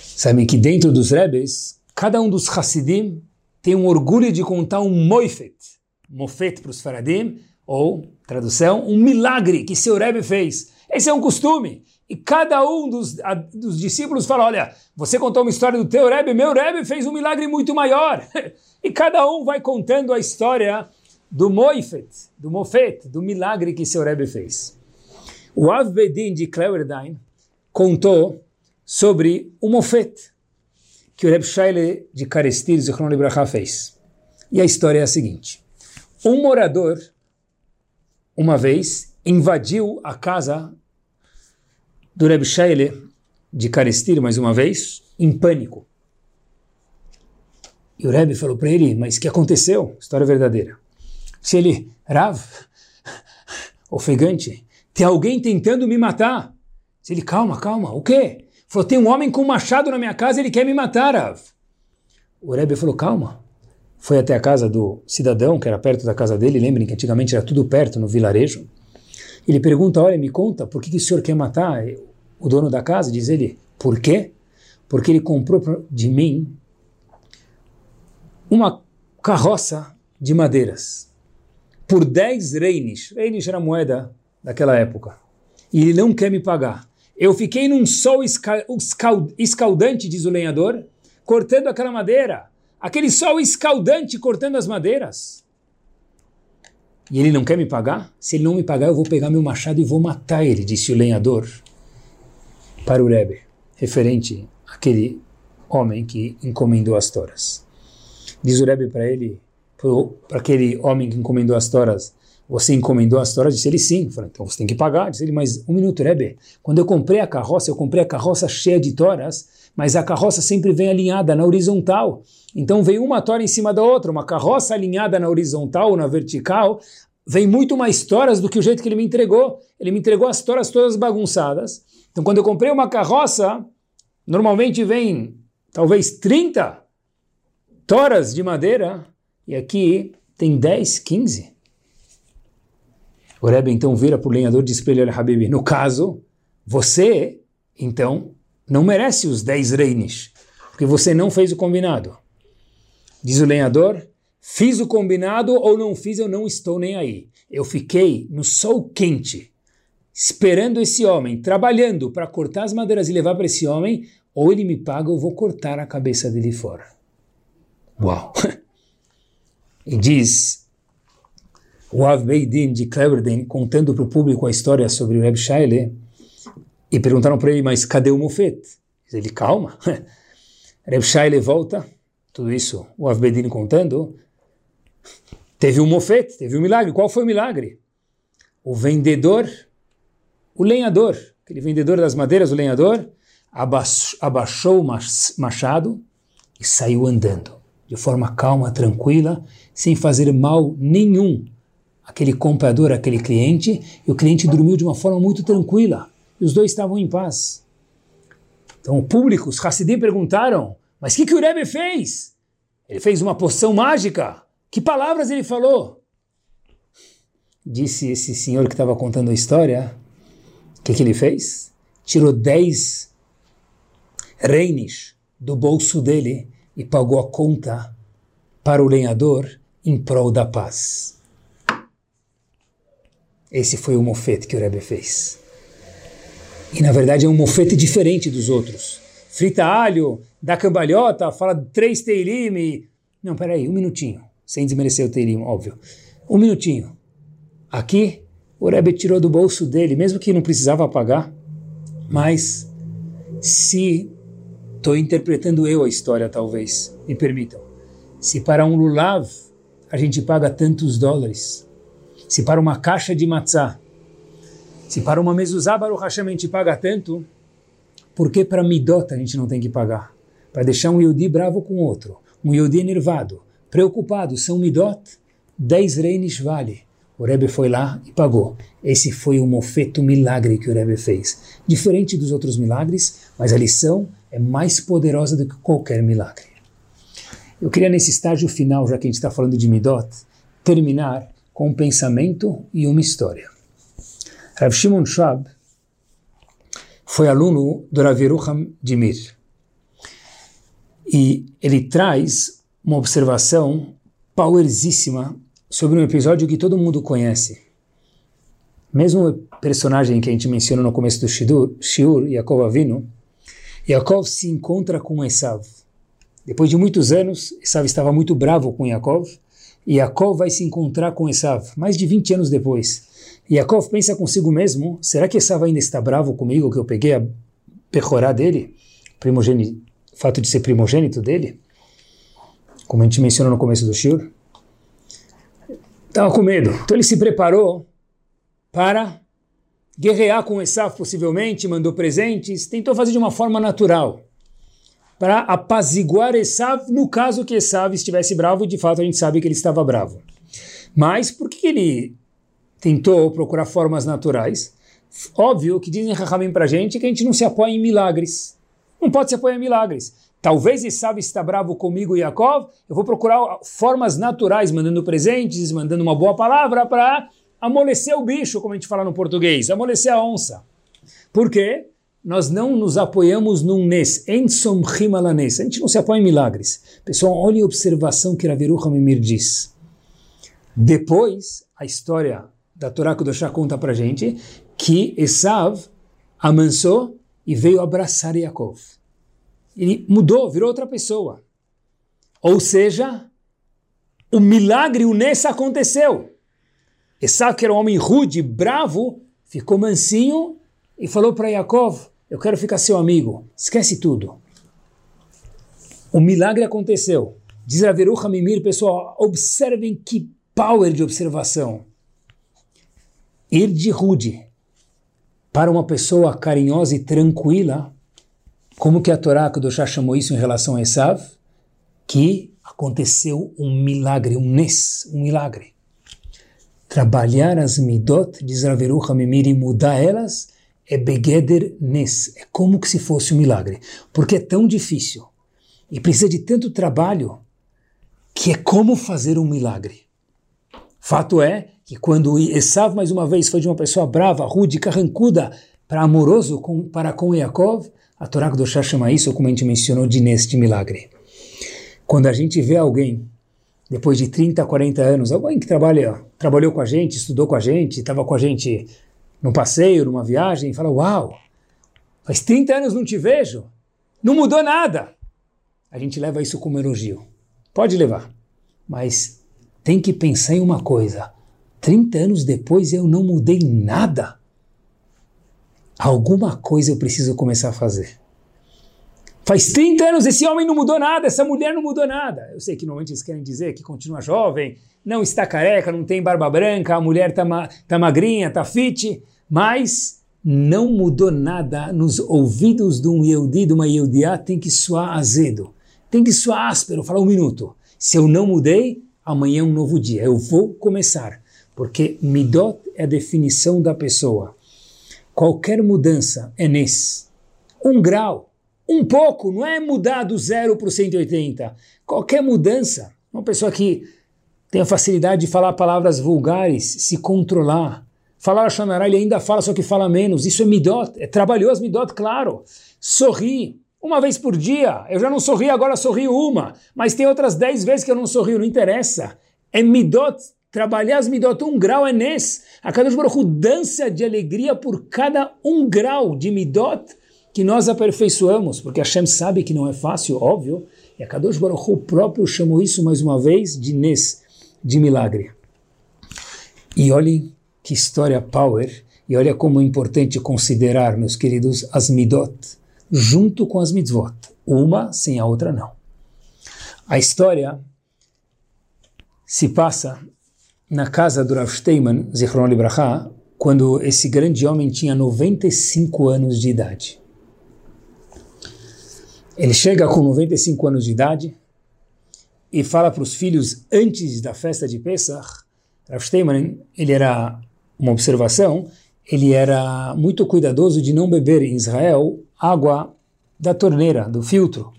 Sabem que dentro dos Rebes, cada um dos Hassidim tem um orgulho de contar um moifet, mofet para os Faradim, ou, tradução, um milagre que seu Rebbe fez. Esse é um costume. E cada um dos, a, dos discípulos fala, olha, você contou uma história do teu Rebbe, meu Rebbe fez um milagre muito maior. e cada um vai contando a história do Moifet, do Mofet, do milagre que seu Rebbe fez. O Avbedin de Cleverdine contou sobre o Mofet que o Rebbe Shaile de Karestir, Zichron Libraha, fez. E a história é a seguinte. Um morador, uma vez, invadiu a casa do Reb Shaile de Carestir, mais uma vez, em pânico. E o Rebbe falou para ele, mas o que aconteceu? História verdadeira. Se ele, Rav, ofegante, tem alguém tentando me matar. Se ele, calma, calma, o quê? Falou, tem um homem com um machado na minha casa, ele quer me matar, Rav. O Rebbe falou, calma. Foi até a casa do cidadão, que era perto da casa dele, lembrem que antigamente era tudo perto, no vilarejo. Ele pergunta, olha, me conta, por que, que o senhor quer matar o dono da casa? Diz ele, por quê? Porque ele comprou de mim uma carroça de madeiras por 10 reinish. Reinish era moeda daquela época. E ele não quer me pagar. Eu fiquei num sol escaldante, diz o lenhador, cortando aquela madeira. Aquele sol escaldante cortando as madeiras e ele não quer me pagar? Se ele não me pagar, eu vou pegar meu machado e vou matar ele, disse o lenhador para o Rebbe, referente àquele homem que encomendou as toras. Diz o Rebbe para ele, para aquele homem que encomendou as toras, você encomendou as toras? Disse ele sim. Falei, então você tem que pagar. Disse ele, mas um minuto, Rebbe. Quando eu comprei a carroça, eu comprei a carroça cheia de toras, mas a carroça sempre vem alinhada na horizontal. Então vem uma tora em cima da outra, uma carroça alinhada na horizontal ou na vertical, vem muito mais toras do que o jeito que ele me entregou. Ele me entregou as toras todas bagunçadas. Então quando eu comprei uma carroça, normalmente vem talvez 30 toras de madeira, e aqui tem 10, 15. O Rebbe então vira para o lenhador e diz para ele, Habibi, no caso, você, então, não merece os 10 reines, porque você não fez o combinado. Diz o lenhador, fiz o combinado ou não fiz, eu não estou nem aí. Eu fiquei no sol quente, esperando esse homem, trabalhando para cortar as madeiras e levar para esse homem, ou ele me paga ou vou cortar a cabeça dele fora. Uau! e diz o Av Beidin de Cleverden, contando para o público a história sobre o Reb Shaile, e perguntaram para ele, mas cadê o Mofet? Ele, calma. Reb Shaile volta, tudo isso, o Av Beidin contando, teve um Mofet, teve um milagre. Qual foi o milagre? O vendedor, o lenhador, aquele vendedor das madeiras, o lenhador, abaixou o machado e saiu andando, de forma calma, tranquila, sem fazer mal nenhum aquele comprador, aquele cliente, e o cliente dormiu de uma forma muito tranquila, e os dois estavam em paz. Então o público, os Hassidim perguntaram, mas o que, que o Rebbe fez? Ele fez uma poção mágica? Que palavras ele falou? Disse esse senhor que estava contando a história, que, que ele fez? Tirou dez reines do bolso dele e pagou a conta para o lenhador em prol da paz. Esse foi o mofete que o Rebbe fez. E na verdade é um mofete diferente dos outros. Frita alho, dá cambalhota, fala três teilim. Não, peraí, um minutinho. Sem desmerecer o teilim, óbvio. Um minutinho. Aqui, o Rebbe tirou do bolso dele, mesmo que não precisava pagar, mas se estou interpretando eu a história, talvez, me permitam. Se para um lulav a gente paga tantos dólares, se para uma caixa de matzá, se para uma mezuzá Baruch Hashem a gente paga tanto, por que para midot a gente não tem que pagar? Para deixar um Yodi bravo com outro, um Yodi enervado, preocupado, são midot, 10 reines vale. O Rebbe foi lá e pagou. Esse foi o mofeto milagre que o Rebbe fez. Diferente dos outros milagres, mas a lição é mais poderosa do que qualquer milagre. Eu queria nesse estágio final, já que a gente está falando de Midot, terminar com um pensamento e uma história. Rav Shimon Schwab foi aluno do Rav Yerucham de Mir. E ele traz uma observação powerzíssima sobre um episódio que todo mundo conhece. Mesmo o personagem que a gente menciona no começo do Shidur, Shiur, Yaakov Avinu, Yaakov se encontra com Esav. Depois de muitos anos, Esav estava muito bravo com Yaakov, e Yaakov vai se encontrar com Esav, mais de 20 anos depois. Yaakov pensa consigo mesmo, será que Esav ainda está bravo comigo que eu peguei a perorá dele? Primogênito, fato de ser primogênito dele? Como a gente mencionou no começo do Shur. Estava com medo. Então ele se preparou para guerrear com Esav possivelmente, mandou presentes, tentou fazer de uma forma natural para apaziguar Esav no caso que Esav estivesse bravo, e de fato a gente sabe que ele estava bravo. Mas por que ele tentou procurar formas naturais? Óbvio que dizem Rahamim para gente que a gente não se apoia em milagres. Não pode se apoiar em milagres. Talvez Esav está bravo comigo Yaakov, eu vou procurar formas naturais, mandando presentes, mandando uma boa palavra para amolecer o bicho, como a gente fala no português, amolecer a onça. Por quê? nós não nos apoiamos num nes, en somchim alanes. A gente não se apoia em milagres. Pessoal, olhem a observação que Raviru Hamimir diz. Depois, a história da Torá Kudoshá conta para gente que Esav amansou e veio abraçar Yaakov. Ele mudou, virou outra pessoa. Ou seja, o milagre, o Nes aconteceu. Esav, que era um homem rude, bravo, ficou mansinho e falou para Yaakov, eu quero ficar seu amigo. Esquece tudo. O milagre aconteceu. Diz Raveru Hamimir, pessoal, observem que power de observação. Ir de rude para uma pessoa carinhosa e tranquila, como que a Torá Kedoshá chamou isso em relação a Esav? Que aconteceu um milagre, um nes, um milagre. Trabalhar as midot, diz Raveru Hamimir, e mudar elas é begeder nes, é como que se fosse um milagre, porque é tão difícil e precisa de tanto trabalho que é como fazer um milagre. Fato é que quando Esav mais uma vez foi de uma pessoa brava, rude, carrancuda, para amoroso com, para com Yaakov, a Torá do chama isso, como a gente mencionou, de neste milagre. Quando a gente vê alguém, depois de 30, 40 anos, alguém que trabalha, trabalhou com a gente, estudou com a gente, estava com a gente num passeio, numa viagem, e fala, uau, faz 30 anos não te vejo, não mudou nada. A gente leva isso como elogio. Pode levar, mas tem que pensar em uma coisa. 30 anos depois eu não mudei nada. Alguma coisa eu preciso começar a fazer. Faz 30 anos esse homem não mudou nada, essa mulher não mudou nada. Eu sei que normalmente eles querem dizer que continua jovem, não está careca, não tem barba branca, a mulher está ma tá magrinha, está fit, mas não mudou nada nos ouvidos de um Yehudi, de uma Yehudiá, tem que soar azedo, tem que soar áspero, falar um minuto. Se eu não mudei, amanhã é um novo dia, eu vou começar, porque Midot é a definição da pessoa. Qualquer mudança é nesse. Um grau, um pouco, não é mudar do zero para o 180. Qualquer mudança, uma pessoa que tem a facilidade de falar palavras vulgares, se controlar. Falar a Xanará, ele ainda fala, só que fala menos. Isso é midot, é trabalhoso midot, claro. Sorrir uma vez por dia. Eu já não sorri, agora sorri uma. Mas tem outras dez vezes que eu não sorrio, não interessa. É midot, trabalhar as midot, um grau é nesse. A Kadosh Baruch dança de alegria por cada um grau de midot que nós aperfeiçoamos, porque Hashem sabe que não é fácil, óbvio, e a Kadosh Baruch próprio chamou isso mais uma vez de Nes, de milagre. E olhem que história power, e olha como é importante considerar, meus queridos, as midot, junto com as mitzvot, uma sem a outra não. A história se passa na casa do Rav Steinman, Zichron Libraha, quando esse grande homem tinha 95 anos de idade. Ele chega com 95 anos de idade e fala para os filhos antes da festa de Pesach. Rav Steinman, ele era uma observação, ele era muito cuidadoso de não beber em Israel água da torneira, do filtro,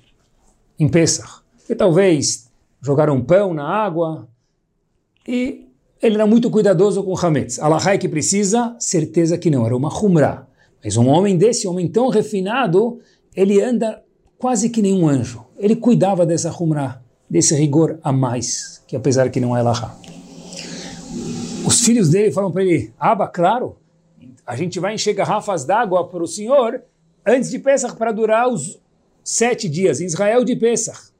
em Pesach. E talvez jogaram pão na água e ele era muito cuidadoso com Hametz. Allah que precisa, certeza que não, era uma humra. Mas um homem desse, um homem tão refinado, ele anda quase que nenhum anjo. Ele cuidava dessa humra, desse rigor a mais, que apesar que não é lahá. Os filhos dele falam para ele, Aba, claro, a gente vai encher garrafas d'água para o senhor antes de Pesach para durar os sete dias em Israel de Pesach.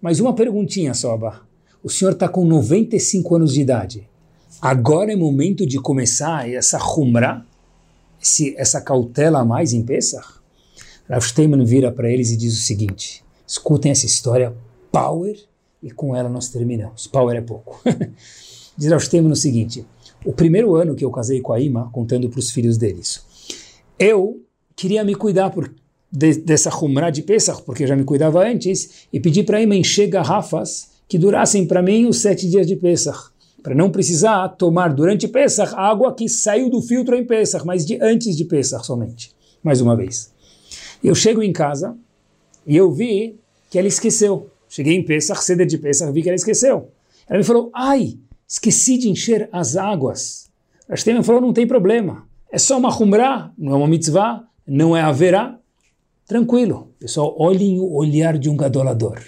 Mas uma perguntinha só, Aba. O senhor está com 95 anos de idade. Agora é momento de começar essa humra, essa cautela a mais em Pesach? Rav Steinman vira para eles e diz o seguinte: escutem essa história, power, e com ela nós terminamos. Power é pouco. diz Rav Steinman o seguinte: o primeiro ano que eu casei com a Ima, contando para os filhos deles, eu queria me cuidar por, de, dessa rumra de Pesach, porque eu já me cuidava antes, e pedi para a Ima encher garrafas que durassem para mim os sete dias de Pesach para não precisar tomar durante Pesach água que saiu do filtro em Pesach, mas de antes de Pesach somente. Mais uma vez. Eu chego em casa e eu vi que ela esqueceu. Cheguei em Pesach, cedo de Pesach, vi que ela esqueceu. Ela me falou, ai, esqueci de encher as águas. A me falou, não tem problema. É só uma humrá, não é uma mitzvah, não é haverá. Tranquilo. Pessoal, olhem o olhar de um gadolador.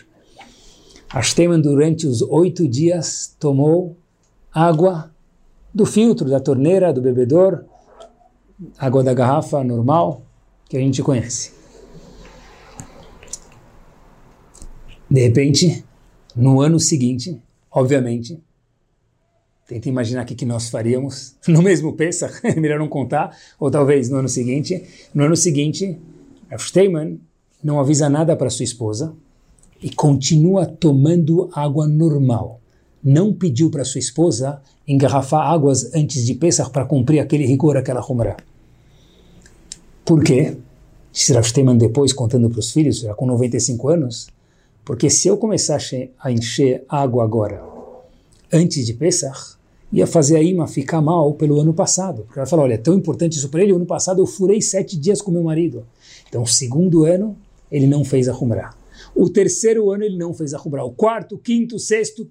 Ashtem, durante os oito dias, tomou água do filtro, da torneira, do bebedor, água da garrafa normal, que a gente conhece. De repente, no ano seguinte, obviamente, tenta imaginar o que, nós faríamos no mesmo Pesach, melhor não contar, ou talvez no ano seguinte. No ano seguinte, Steinman não avisa nada para sua esposa e continua tomando água normal. Não pediu para sua esposa engarrafar águas antes de Pesach para cumprir aquele rigor, aquela Humra. Por quê? Disse Rav depois, contando para os filhos, já com 95 anos, porque se eu começasse a encher água agora, antes de Pesach, ia fazer a imã ficar mal pelo ano passado. Porque ela falou, olha, é tão importante isso para ele, o ano passado eu furei sete dias com meu marido. Então, segundo ano, ele não fez a Humrah. O terceiro ano, ele não fez a Humrah. O quarto, quinto, sexto,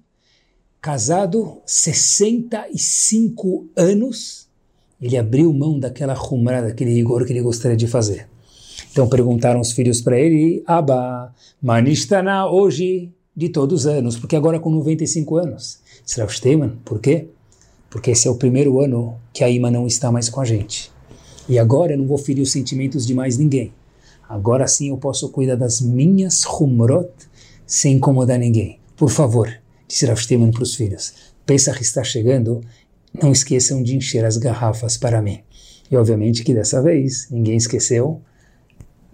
casado 65 anos, ele abriu mão daquela Humrah, daquele rigor que ele gostaria de fazer. Então perguntaram os filhos para ele, Abba, Manistana hoje de todos os anos, porque agora com 95 anos. Srav Steiman, por quê? porque esse é o primeiro ano que a Ima não está mais com a gente. E agora eu não vou ferir os sentimentos de mais ninguém. Agora sim eu posso cuidar das minhas humrot sem incomodar ninguém. Por favor, disse Rav Steven para os filhos, Pesach está chegando, não esqueçam de encher as garrafas para mim. E obviamente que dessa vez ninguém esqueceu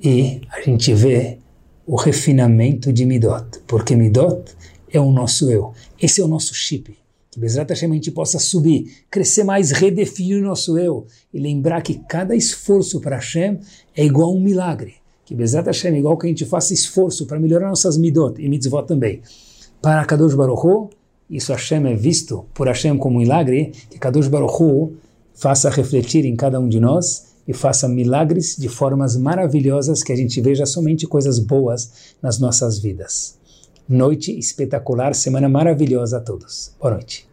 e a gente vê o refinamento de Midot, porque Midot é o nosso eu. Esse é o nosso chip. Que Bezrat Hashem a gente possa subir, crescer mais, redefinir o nosso eu e lembrar que cada esforço para Hashem é igual a um milagre. Que Bezrat Hashem igual que a gente faça esforço para melhorar nossas midot e mitzvot também. Para Kadosh Baruch Hu, isso Hashem é visto por Hashem como um milagre, que Kadosh Baruch Hu faça refletir em cada um de nós e faça milagres de formas maravilhosas que a gente veja somente coisas boas nas nossas vidas. Noite espetacular, semana maravilhosa a todos. Boa noite.